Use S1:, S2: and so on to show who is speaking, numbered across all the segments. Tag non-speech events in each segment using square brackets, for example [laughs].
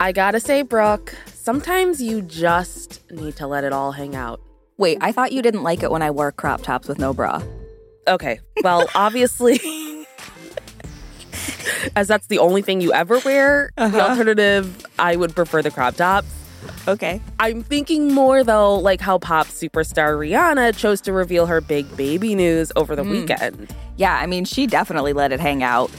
S1: I gotta say, Brooke, sometimes you just need to let it all hang out.
S2: Wait, I thought you didn't like it when I wore crop tops with no bra.
S1: Okay, well, [laughs] obviously, as that's the only thing you ever wear, the
S2: Uh-huh.
S1: alternative, I would prefer the crop tops.
S2: Okay.
S1: I'm thinking more though, like how pop superstar Rihanna chose to reveal her big baby news over the weekend.
S2: Yeah, I mean, she definitely let it hang out.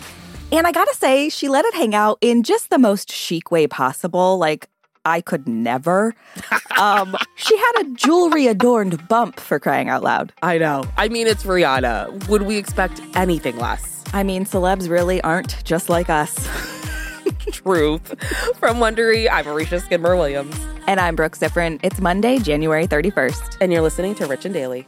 S2: And I gotta say, she let it hang out in just the most chic way possible. Like, I could never. [laughs] um, she had a jewelry adorned bump for crying out loud.
S1: I know. I mean, it's Rihanna. Would we expect anything less?
S2: I mean, celebs really aren't just like us. [laughs]
S1: Truth. From Wondery, I'm Aricia Skidmore Williams,
S2: And I'm Brooke Siffrinn. It's Monday, January 31st.
S1: and you're listening to Rich and Daily.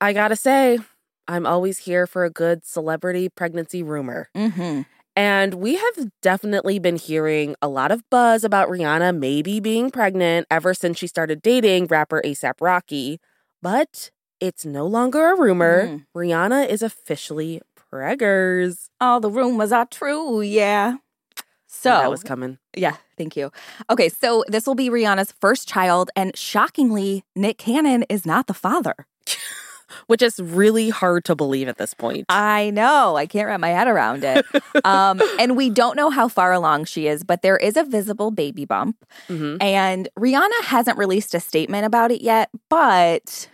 S1: I gotta say, I'm always here for a good celebrity pregnancy rumor.
S2: Mm-hmm.
S1: And we have definitely been hearing a lot of buzz about Rihanna maybe being pregnant ever since she started dating rapper ASAP Rocky. But it's no longer a rumor.
S2: Mm.
S1: Rihanna is officially preggers.
S2: All the rumors are true, yeah. So
S1: that was coming.
S2: Yeah, thank you. Okay, so this will be Rihanna's first child, and shockingly, Nick Cannon is not the father. [laughs]
S1: Which is really hard to believe at this point.
S2: I know. I can't wrap my head around it. [laughs] um, and we don't know how far along she is, but there is a visible baby bump.
S1: Mhm.
S2: And Rihanna hasn't released a statement about it yet, but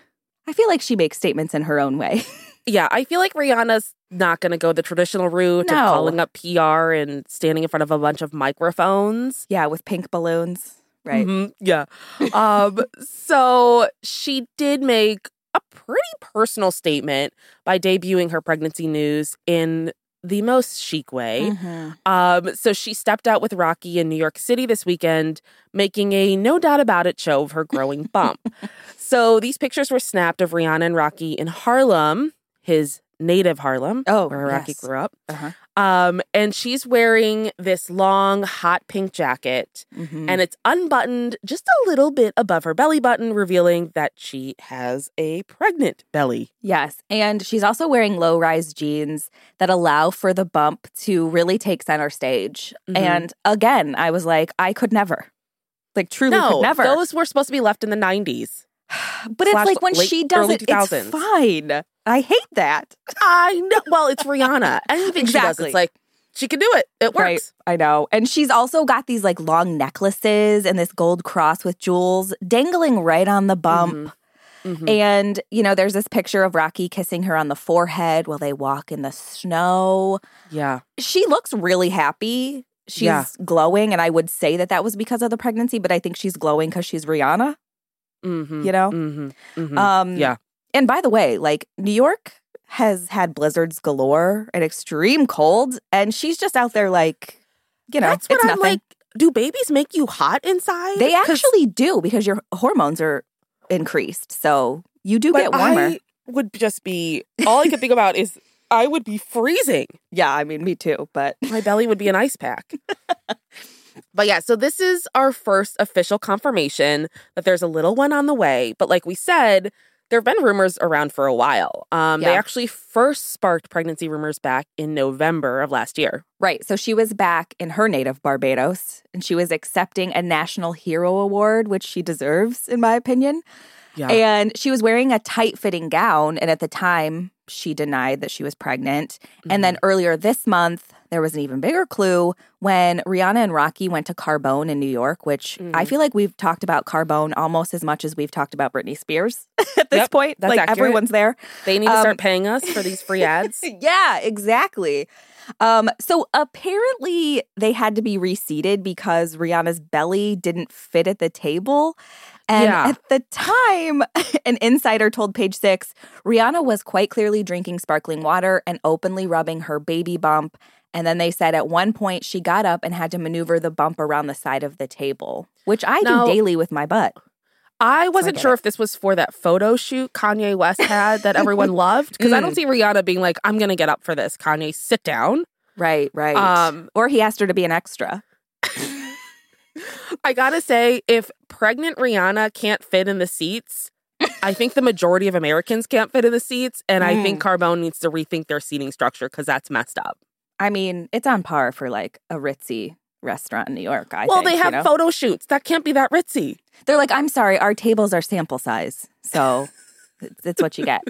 S2: I feel like she makes statements in her own way. [laughs]
S1: Yeah, I feel like Rihanna's not going to go the traditional route
S2: No.
S1: of calling up PR and standing in front of a bunch of microphones.
S2: yeah, with pink balloons. Right.
S1: Mhm, Yeah. [laughs] um, so she did make a pretty personal statement by debuting her pregnancy news in the most chic way.
S2: Mhm.
S1: Um, so she stepped out with Rocky in New York City this weekend, making a no doubt about it show of her growing bump. [laughs] so these pictures were snapped of Rihanna and Rocky in Harlem, his native Harlem,
S2: Oh,
S1: where Rocky
S2: yes.
S1: grew up.
S2: Uh-huh.
S1: Um, and she's wearing this long, hot pink jacket,
S2: Mhm.
S1: and it's unbuttoned just a little bit above her belly button, revealing that she has a pregnant belly.
S2: Yes. And she's also wearing low rise jeans that allow for the bump to really take center stage.
S1: Mhm.
S2: And again, I was like, I could never. Like, truly
S1: no,
S2: could never.
S1: those were supposed to be left in the 90s. [sighs]
S2: but it's like when she does it, it's fine. I hate that.
S1: I know. Well, it's Rihanna. Anything she does, it's like she can do it. It
S2: Right.
S1: works.
S2: I know. And she's also got these like long necklaces and this gold cross with jewels dangling right on the bump.
S1: Mhm. Mhm.
S2: And, you know, there's this picture of Rocky kissing her on the forehead while they walk in the snow.
S1: yeah.
S2: She looks really happy. She's
S1: Yeah.
S2: glowing. And I would say that that was because of the pregnancy, but I think she's glowing because she's Rihanna,
S1: Mm-hmm.
S2: you know?
S1: Mm-hmm.
S2: Um,
S1: Yeah.
S2: And by the way, like New York has had blizzards galore and extreme cold, and she's just out there like, you know,
S1: That's what
S2: it's
S1: I'm
S2: nothing.
S1: like. Do babies make you hot inside?
S2: They actually do because your hormones are increased, so you do get warmer.
S1: I would just be all I could think about is I would be freezing.
S2: yeah, I mean, me too. But
S1: My belly would be an ice pack. [laughs] but yeah, so this is our first official confirmation that there's a little one on the way. But like we said, there have been rumors around for a while. Um, They actually first sparked pregnancy rumors back in November of last year.
S2: right, so she was back in her native Barbados, and she was accepting a National Hero Award, which she deserves, in my opinion.
S1: Yeah.
S2: And she was wearing a tight fitting gown. And at the time, she denied that she was pregnant. And then earlier this month, there was an even bigger clue when Rihanna and Rocky went to Carbone in New York, which I feel like we've talked about Carbone almost as much as we've talked about Britney Spears [laughs] at this
S1: Yep,
S2: point.
S1: that's
S2: like
S1: accurate.
S2: everyone's there.
S1: they need to
S2: um,
S1: start paying us for these free [laughs] ads.
S2: Yeah, exactly. Um, so apparently they had to be reseated because Rihanna's belly didn't fit at the table. And
S1: Yeah.
S2: at the time, [laughs] an insider told Page Six, Rihanna was quite clearly drinking sparkling water and openly rubbing her baby bump. And then they said at one point she got up and had to maneuver the bump around the side of the table, which I
S1: Now-
S2: do daily with my butt.
S1: I wasn't
S2: get
S1: sure
S2: it.
S1: if this was for that photo shoot Kanye West had that [laughs] everyone loved because
S2: Mm.
S1: I don't see Rihanna being like, "I'm gonna get up for this." Kanye, sit down.
S2: Right, right.
S1: Um,
S2: or he asked her to be an extra. [laughs]
S1: I gotta say, if pregnant Rihanna can't fit in the seats, I think the majority of Americans can't fit in the seats, and I
S2: Mm.
S1: think Carbone needs to rethink their seating structure because that's messed up.
S2: I mean, it's on par for like a ritzy restaurant in New York. I
S1: well,
S2: think,
S1: they
S2: you
S1: have
S2: know?
S1: photo shoots. That can't be that ritzy.
S2: They're like, I'm sorry, our tables are sample size, so [laughs] it's what you get.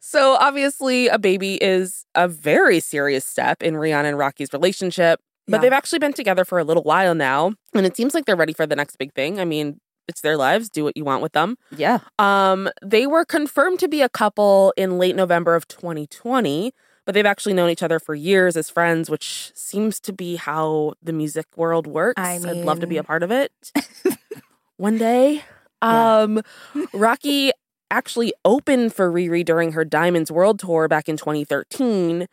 S1: So obviously, a baby is a very serious step in Rihanna and Rocky's relationship, but
S2: Yeah.
S1: they've actually been together for a little while now, and it seems like they're ready for the next big thing. I mean, it's their lives; do what you want with them.
S2: Yeah,
S1: Um, they were confirmed to be a couple in late November of 2020, but they've actually known each other for years as friends, which seems to be how the music world works.
S2: I
S1: I'd love to be a part of it [laughs] one day.
S2: Yeah.
S1: Um, Rocky actually opened for Riri during her Diamonds World Tour back in 2013.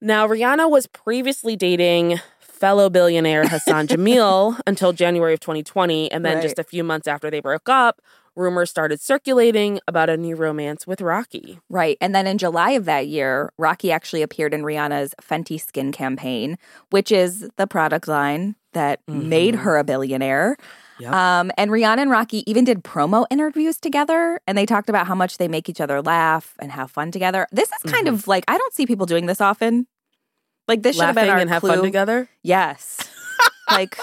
S1: Now, Rihanna was previously dating fellow billionaire Hassan [laughs] Jameel until January of 2020. And then
S2: Right.
S1: just a few months after they broke up, rumors started circulating about a new romance with Rocky.
S2: right. And then in July of that year, Rocky actually appeared in Rihanna's Fenty Skin campaign, which is the product line that made
S1: Mhm.
S2: her a billionaire.
S1: Yep.
S2: Um, and Rihanna and Rocky even did promo interviews together, and they talked about how much they make each other laugh and have fun together. This is kind
S1: Mhm.
S2: of like I don't see people doing this often. Like this should have been our
S1: and have
S2: clue.
S1: fun together.
S2: Yes. like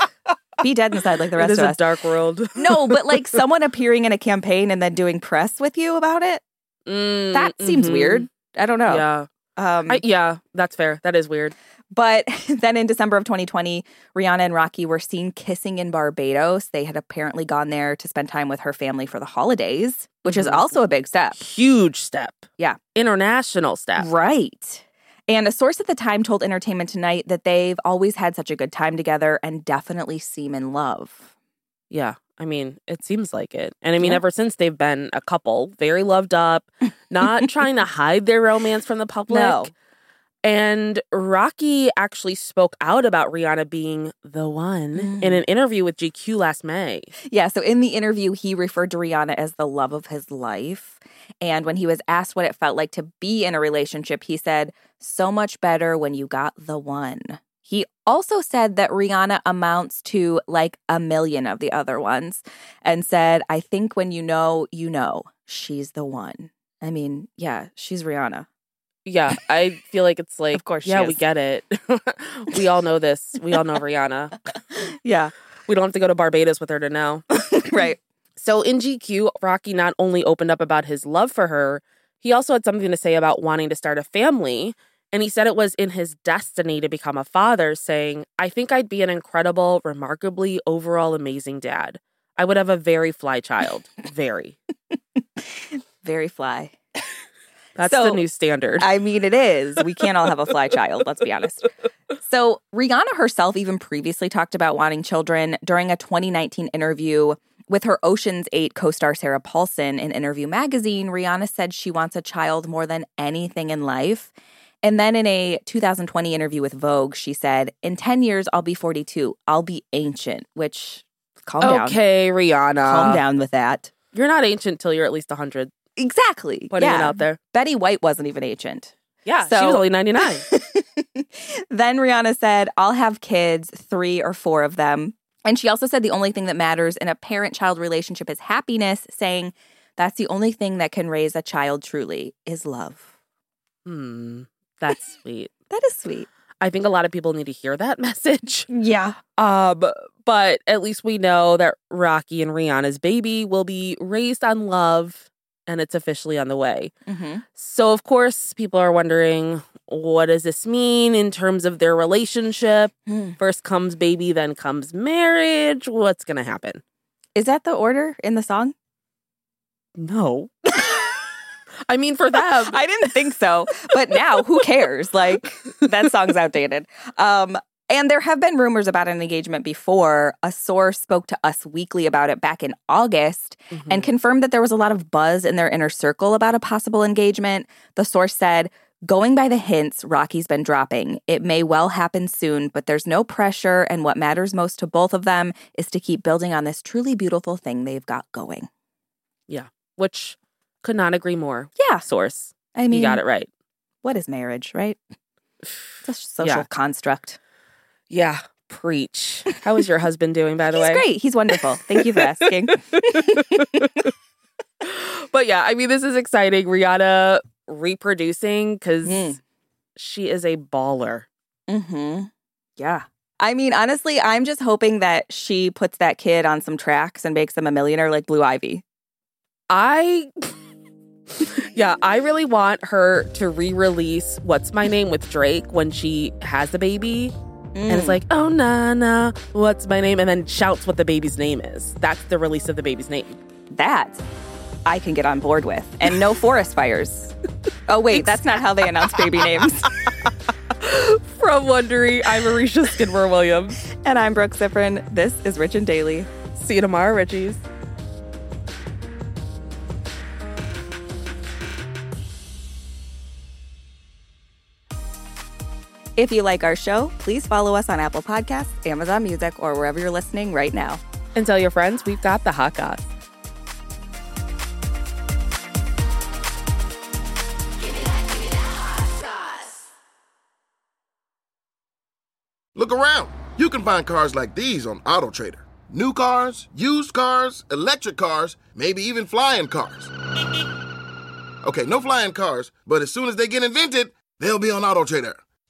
S2: be dead inside like the [laughs] rest
S1: is
S2: of
S1: a
S2: us.
S1: dark world.
S2: no, but like [laughs] someone appearing in a campaign and then doing press with you about it.
S1: Mm,
S2: That seems
S1: mhm.
S2: weird. I don't know.
S1: Yeah.
S2: Um,
S1: I, yeah, that's fair. That is weird.
S2: but [laughs] then in December of 2020, Rihanna and Rocky were seen kissing in Barbados. They had apparently gone there to spend time with her family for the holidays, which is
S1: Mhm.
S2: also a big step.
S1: Huge step.
S2: Yeah.
S1: International step.
S2: Right. And a source at the time told Entertainment Tonight that they've always had such a good time together and definitely seem in love.
S1: Yeah. I mean, it seems like it. And I mean,
S2: Yeah.
S1: ever since they've been a couple, very loved up, not [laughs] trying to hide their romance from the public.
S2: No.
S1: And Rocky actually spoke out about Rihanna being the one
S2: Mm.
S1: in an interview with GQ last May.
S2: Yeah, so in the interview, he referred to Rihanna as the love of his life. And when he was asked what it felt like to be in a relationship, he said, So much better when you got the one. He also said that Rihanna amounts to like a million of the other ones and said, I think when you know, you know, she's the one. I mean, yeah, she's Rihanna.
S1: Yeah, I feel like it's like,
S2: Of course
S1: yeah, we get it. [laughs] we all know this. We all know Rihanna. [laughs]
S2: Yeah,
S1: We don't have to go to Barbados with her to know. [laughs]
S2: right.
S1: So in GQ, Rocky not only opened up about his love for her, he also had something to say about wanting to start a family. And he said it was in his destiny to become a father, saying, I think I'd be an incredible, remarkably overall amazing dad. I would have a very fly child. Very.
S2: Very fly.
S1: That's
S2: So-
S1: the new standard.
S2: I mean, it is. We can't all have a fly child, let's be honest. So, Rihanna herself even previously talked about wanting children during a 2019 interview with her Ocean's 8 co star Sarah Paulson in Interview Magazine. Rihanna said she wants a child more than anything in life. And then in a 2020 interview with Vogue, she said, In 10 years, I'll be 42. I'll be ancient, which, calm down.
S1: okay, Rihanna.
S2: Calm down with that.
S1: You're not ancient till you're at least 100.
S2: Exactly.
S1: Putting
S2: yeah.
S1: it out there.
S2: Betty White wasn't even ancient.
S1: Yeah, she was only 99. [laughs]
S2: then Rihanna said, I'll have kids, three or four of them. And she also said the only thing that matters in a parent child relationship is happiness, saying that's the only thing that can raise a child truly is love.
S1: hmm. That's [laughs] sweet.
S2: That is sweet.
S1: I think a lot of people need to hear that [laughs] message.
S2: Yeah.
S1: Um, but at least we know that Rocky and Rihanna's baby will be raised on love and it's officially on the way.
S2: hmm
S1: So, of course, people are wondering what does this mean in terms of their relationship?
S2: Hmm.
S1: First comes baby, then comes marriage. What's going to happen?
S2: Is that the order in the song?
S1: No. [laughs] I mean, for them, [laughs]
S2: I didn't think so. But now who cares? Like that song's outdated. Um and there have been rumors about an engagement before. A source spoke to Us Weekly about it back in August and mm-hmm. confirmed that there was a lot of buzz in their inner circle about a possible engagement. The source said, Going by the hints Rocky's been dropping, it may well happen soon, but there's no pressure. And what matters most to both of them is to keep building on this truly beautiful thing they've got going.
S1: Yeah, which could not agree more.
S2: Yeah.
S1: Source.
S2: I mean,
S1: you got it right.
S2: what is marriage, right? It's a social
S1: Yeah.
S2: construct.
S1: Yeah. Preach. How is your husband doing, by the
S2: He's
S1: way?
S2: great. He's wonderful. Thank you for asking. [laughs]
S1: But yeah, I mean, this is exciting. Rihanna reproducing because
S2: Mm.
S1: she is a baller.
S2: mm-hmm. Yeah. I mean, honestly, I'm just hoping that she puts that kid on some tracks and makes them a millionaire like Blue Ivy.
S1: I, [laughs] yeah, I really want her to re release What's My Name with Drake when she has the baby. And
S2: Mm.
S1: it's like, oh, Nana, what's my name? And then shouts what the baby's name is. That's the release of the baby's name.
S2: that I can get on board with. And no forest [laughs] fires. Oh, wait, that's not how they announce baby names. [laughs]
S1: From Wondery, I'm Aricia Skidmore Williams.
S2: And I'm Brooke Siffrinn. This is Rich and Daily.
S1: See you tomorrow, Richies.
S2: If you like our show, please follow us on Apple Podcasts, Amazon Music, or wherever you're listening right now.
S1: And tell your friends we've got the hot goss.
S3: Look around. You can find cars like these on AutoTrader. New cars, used cars, electric cars, maybe even flying cars. Okay, no flying cars, but as soon as they get invented, they'll be on AutoTrader.